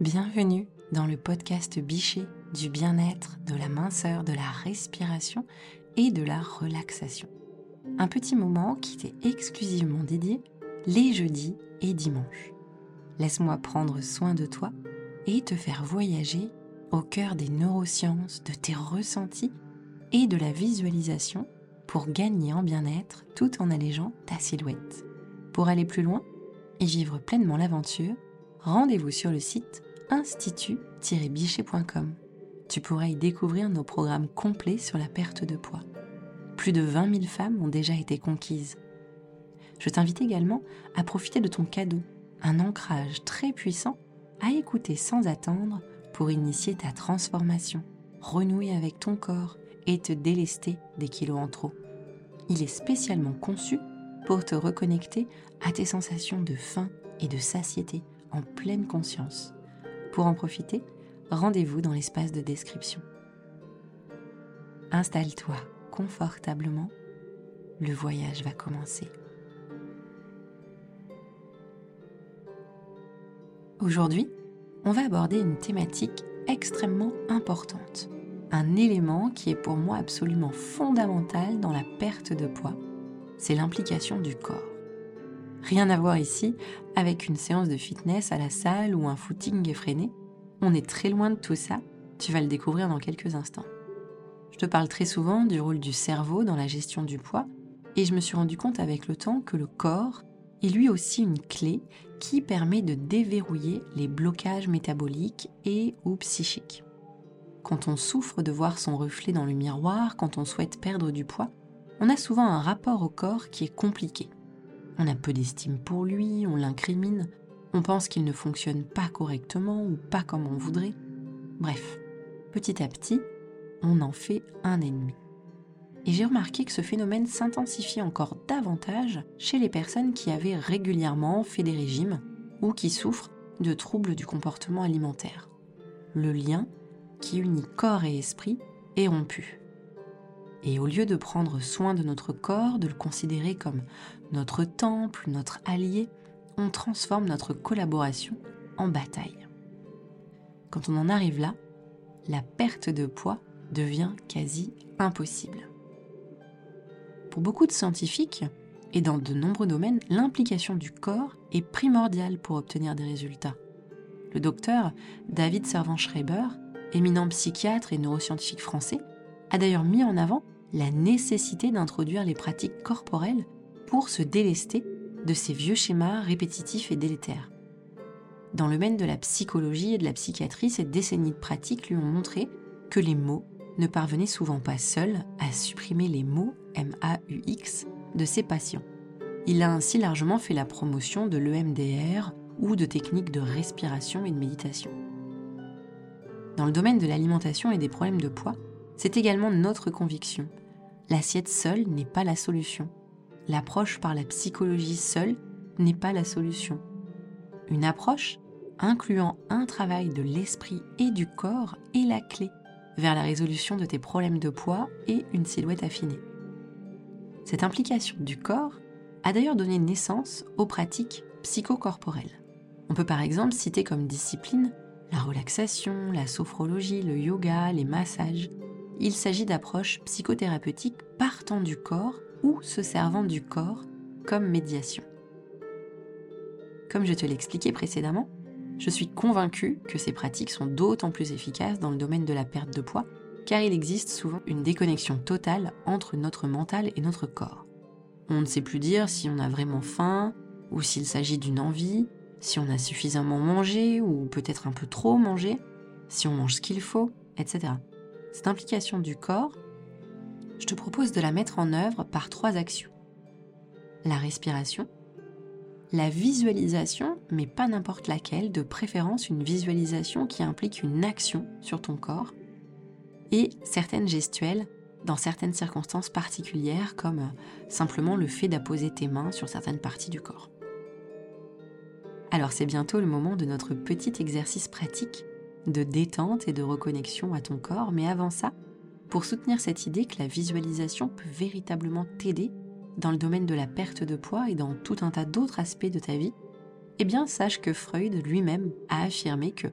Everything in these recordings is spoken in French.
Bienvenue dans le podcast Bichet du bien-être, de la minceur, de la respiration et de la relaxation. Un petit moment qui t'est exclusivement dédié les jeudis et dimanches. Laisse-moi prendre soin de toi et te faire voyager au cœur des neurosciences, de tes ressentis et de la visualisation pour gagner en bien-être tout en allégeant ta silhouette. Pour aller plus loin et vivre pleinement l'aventure, rendez-vous sur le site institut-bichet.com. Tu pourras y découvrir nos programmes complets sur la perte de poids. Plus de 20 000 femmes ont déjà été conquises. Je t'invite également à profiter de ton cadeau, un ancrage très puissant à écouter sans attendre pour initier ta transformation, renouer avec ton corps et te délester des kilos en trop. Il est spécialement conçu pour te reconnecter à tes sensations de faim et de satiété en pleine conscience. Pour en profiter, rendez-vous dans l'espace de description. Installe-toi confortablement, le voyage va commencer. Aujourd'hui, on va aborder une thématique extrêmement importante, un élément qui est pour moi absolument fondamental dans la perte de poids, c'est l'implication du corps. Rien à voir ici avec une séance de fitness à la salle ou un footing effréné. On est très loin de tout ça, tu vas le découvrir dans quelques instants. Je te parle très souvent du rôle du cerveau dans la gestion du poids et je me suis rendu compte avec le temps que le corps est lui aussi une clé qui permet de déverrouiller les blocages métaboliques et ou psychiques. Quand on souffre de voir son reflet dans le miroir, quand on souhaite perdre du poids, on a souvent un rapport au corps qui est compliqué. On a peu d'estime pour lui, on l'incrimine, on pense qu'il ne fonctionne pas correctement ou pas comme on voudrait. Bref, petit à petit, on en fait un ennemi. Et j'ai remarqué que ce phénomène s'intensifie encore davantage chez les personnes qui avaient régulièrement fait des régimes ou qui souffrent de troubles du comportement alimentaire. Le lien qui unit corps et esprit est rompu. Et au lieu de prendre soin de notre corps, de le considérer comme notre temple, notre allié, on transforme notre collaboration en bataille. Quand on en arrive là, la perte de poids devient quasi impossible. Pour beaucoup de scientifiques, et dans de nombreux domaines, l'implication du corps est primordiale pour obtenir des résultats. Le docteur David Servan-Schreiber, éminent psychiatre et neuroscientifique français, a d'ailleurs mis en avant la nécessité d'introduire les pratiques corporelles pour se délester de ces vieux schémas répétitifs et délétères. Dans le domaine de la psychologie et de la psychiatrie, ces décennies de pratiques lui ont montré que les mots ne parvenaient souvent pas seuls à supprimer les mots M-A-U-X de ses patients. Il a ainsi largement fait la promotion de l'EMDR ou de techniques de respiration et de méditation. Dans le domaine de l'alimentation et des problèmes de poids, c'est également notre conviction. L'assiette seule n'est pas la solution. L'approche par la psychologie seule n'est pas la solution. Une approche incluant un travail de l'esprit et du corps est la clé vers la résolution de tes problèmes de poids et une silhouette affinée. Cette implication du corps a d'ailleurs donné naissance aux pratiques psychocorporelles. On peut par exemple citer comme discipline la relaxation, la sophrologie, le yoga, les massages, il s'agit d'approches psychothérapeutiques partant du corps ou se servant du corps comme médiation. Comme je te l'expliquais précédemment, je suis convaincue que ces pratiques sont d'autant plus efficaces dans le domaine de la perte de poids, car il existe souvent une déconnexion totale entre notre mental et notre corps. On ne sait plus dire si on a vraiment faim, ou s'il s'agit d'une envie, si on a suffisamment mangé, ou peut-être un peu trop mangé, si on mange ce qu'il faut, etc cette implication du corps, je te propose de la mettre en œuvre par trois actions. La respiration, la visualisation, mais pas n'importe laquelle, de préférence une visualisation qui implique une action sur ton corps, et certaines gestuelles dans certaines circonstances particulières, comme euh, simplement le fait d'apposer tes mains sur certaines parties du corps. Alors c'est bientôt le moment de notre petit exercice pratique de détente et de reconnexion à ton corps, mais avant ça, pour soutenir cette idée que la visualisation peut véritablement t'aider dans le domaine de la perte de poids et dans tout un tas d'autres aspects de ta vie, eh bien sache que Freud lui-même a affirmé que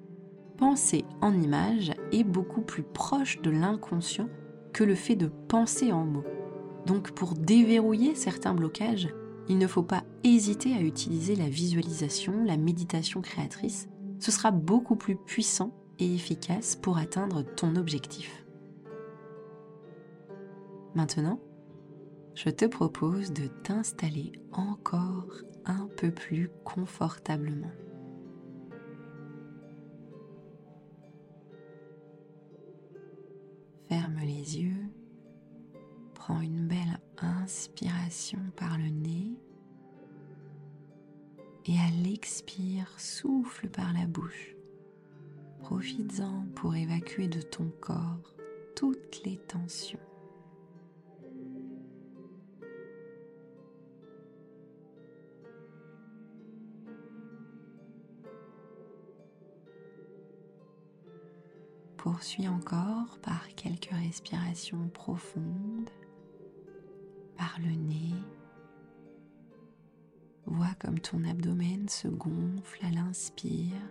penser en images est beaucoup plus proche de l'inconscient que le fait de penser en mots. Donc pour déverrouiller certains blocages, il ne faut pas hésiter à utiliser la visualisation, la méditation créatrice. Ce sera beaucoup plus puissant et efficace pour atteindre ton objectif. Maintenant, je te propose de t'installer encore un peu plus confortablement. Ferme les yeux, prends une belle inspiration par le nez et à l'expire, souffle par la bouche. Profites-en pour évacuer de ton corps toutes les tensions. Poursuis encore par quelques respirations profondes par le nez. Vois comme ton abdomen se gonfle à l'inspire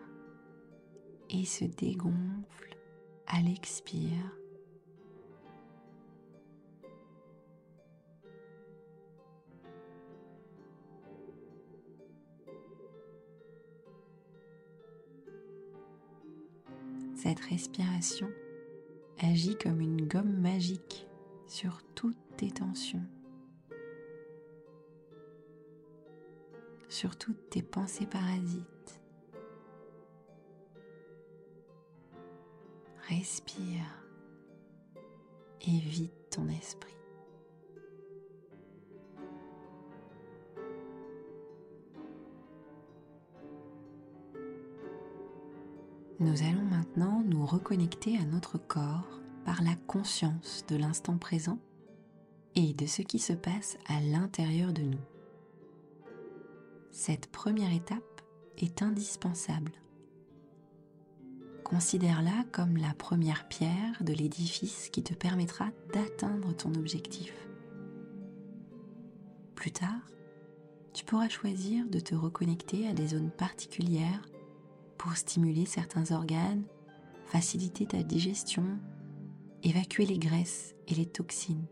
et se dégonfle à l'expire. Cette respiration agit comme une gomme magique sur toutes tes tensions, sur toutes tes pensées parasites. Respire et vide ton esprit. Nous allons maintenant nous reconnecter à notre corps par la conscience de l'instant présent et de ce qui se passe à l'intérieur de nous. Cette première étape est indispensable. Considère-la comme la première pierre de l'édifice qui te permettra d'atteindre ton objectif. Plus tard, tu pourras choisir de te reconnecter à des zones particulières pour stimuler certains organes, faciliter ta digestion, évacuer les graisses et les toxines.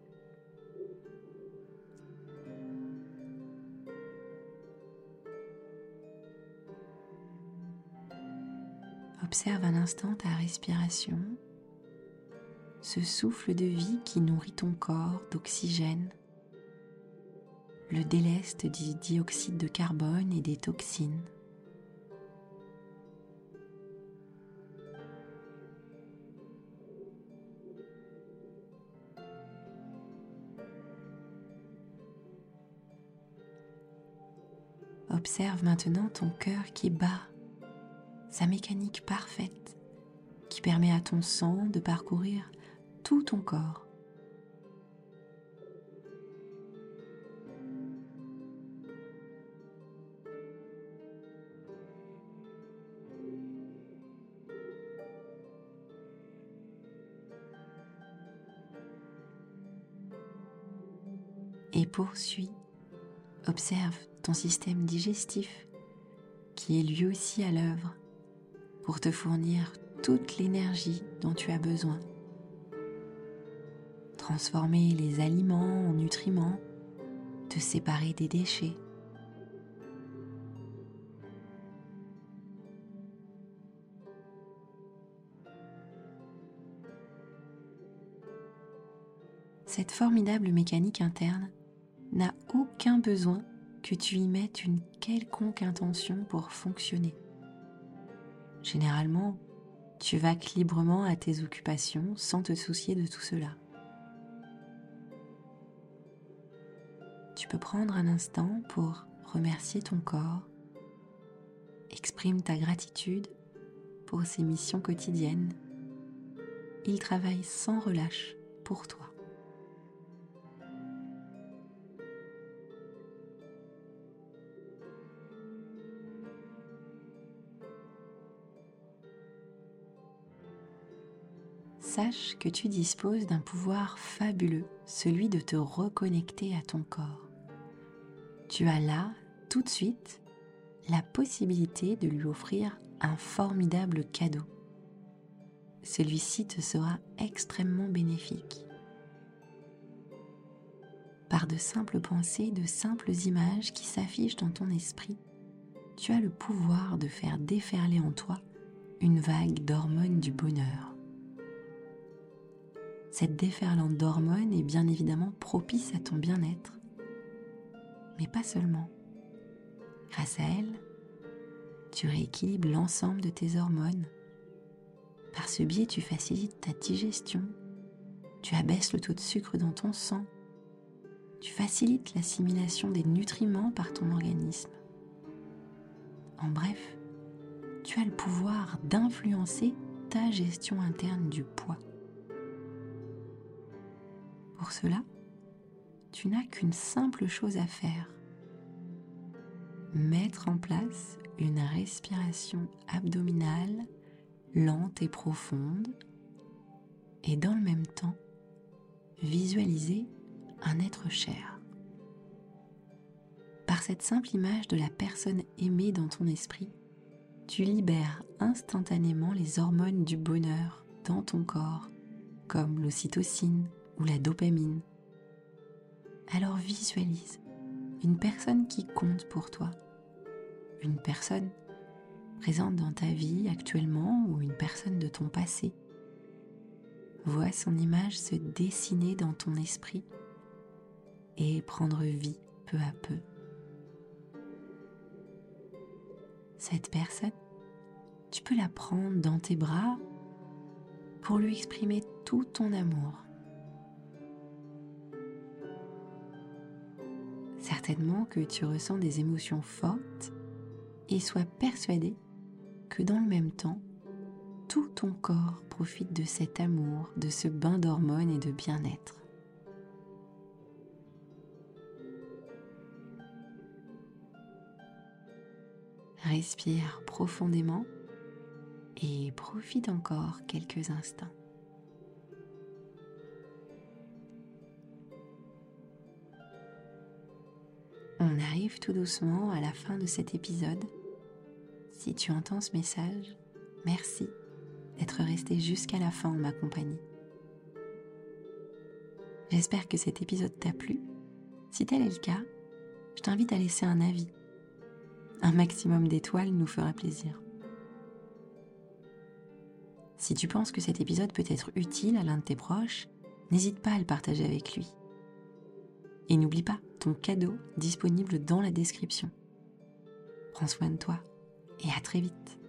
Observe un instant ta respiration, ce souffle de vie qui nourrit ton corps d'oxygène, le déleste du dioxyde de carbone et des toxines. Observe maintenant ton cœur qui bat, sa mécanique parfaite qui permet à ton sang de parcourir tout ton corps. Et poursuis, observe ton système digestif qui est lui aussi à l'œuvre pour te fournir toute l'énergie dont tu as besoin. Transformer les aliments en nutriments, te séparer des déchets. Cette formidable mécanique interne n'a aucun besoin que tu y mettes une quelconque intention pour fonctionner. Généralement, tu vas librement à tes occupations sans te soucier de tout cela. Tu peux prendre un instant pour remercier ton corps. Exprime ta gratitude pour ses missions quotidiennes. Il travaille sans relâche pour toi. Sache que tu disposes d'un pouvoir fabuleux, celui de te reconnecter à ton corps. Tu as là, tout de suite, la possibilité de lui offrir un formidable cadeau, celui-ci te sera extrêmement bénéfique. Par de simples pensées, de simples images qui s'affichent dans ton esprit, tu as le pouvoir de faire déferler en toi une vague d'hormones du bonheur. Cette déferlante d'hormones est bien évidemment propice à ton bien-être, mais pas seulement. Grâce à elle, tu rééquilibres l'ensemble de tes hormones. Par ce biais, tu facilites ta digestion, tu abaisses le taux de sucre dans ton sang, tu facilites l'assimilation des nutriments par ton organisme. En bref, tu as le pouvoir d'influencer ta gestion interne du poids. Pour cela, tu n'as qu'une simple chose à faire. Mettre en place une respiration abdominale lente et profonde et dans le même temps visualiser un être cher. Par cette simple image de la personne aimée dans ton esprit, tu libères instantanément les hormones du bonheur dans ton corps, comme l'ocytocine ou la dopamine. Alors visualise une personne qui compte pour toi, une personne présente dans ta vie actuellement ou une personne de ton passé. Vois son image se dessiner dans ton esprit et prendre vie peu à peu. Cette personne, tu peux la prendre dans tes bras pour lui exprimer tout ton amour. Certainement que tu ressens des émotions fortes et sois persuadé que dans le même temps, tout ton corps profite de cet amour, de ce bain d'hormones et de bien-être. Respire profondément et profite encore quelques instants. On arrive tout doucement à la fin de cet épisode. Si tu entends ce message, merci d'être resté jusqu'à la fin en ma compagnie. J'espère que cet épisode t'a plu. Si tel est le cas, je t'invite à laisser un avis un maximum d'étoiles nous fera plaisir. Si tu penses que cet épisode peut être utile à l'un de tes proches, n'hésite pas à le partager avec lui. Et n'oublie pas ton cadeau disponible dans la description. Prends soin de toi et à très vite.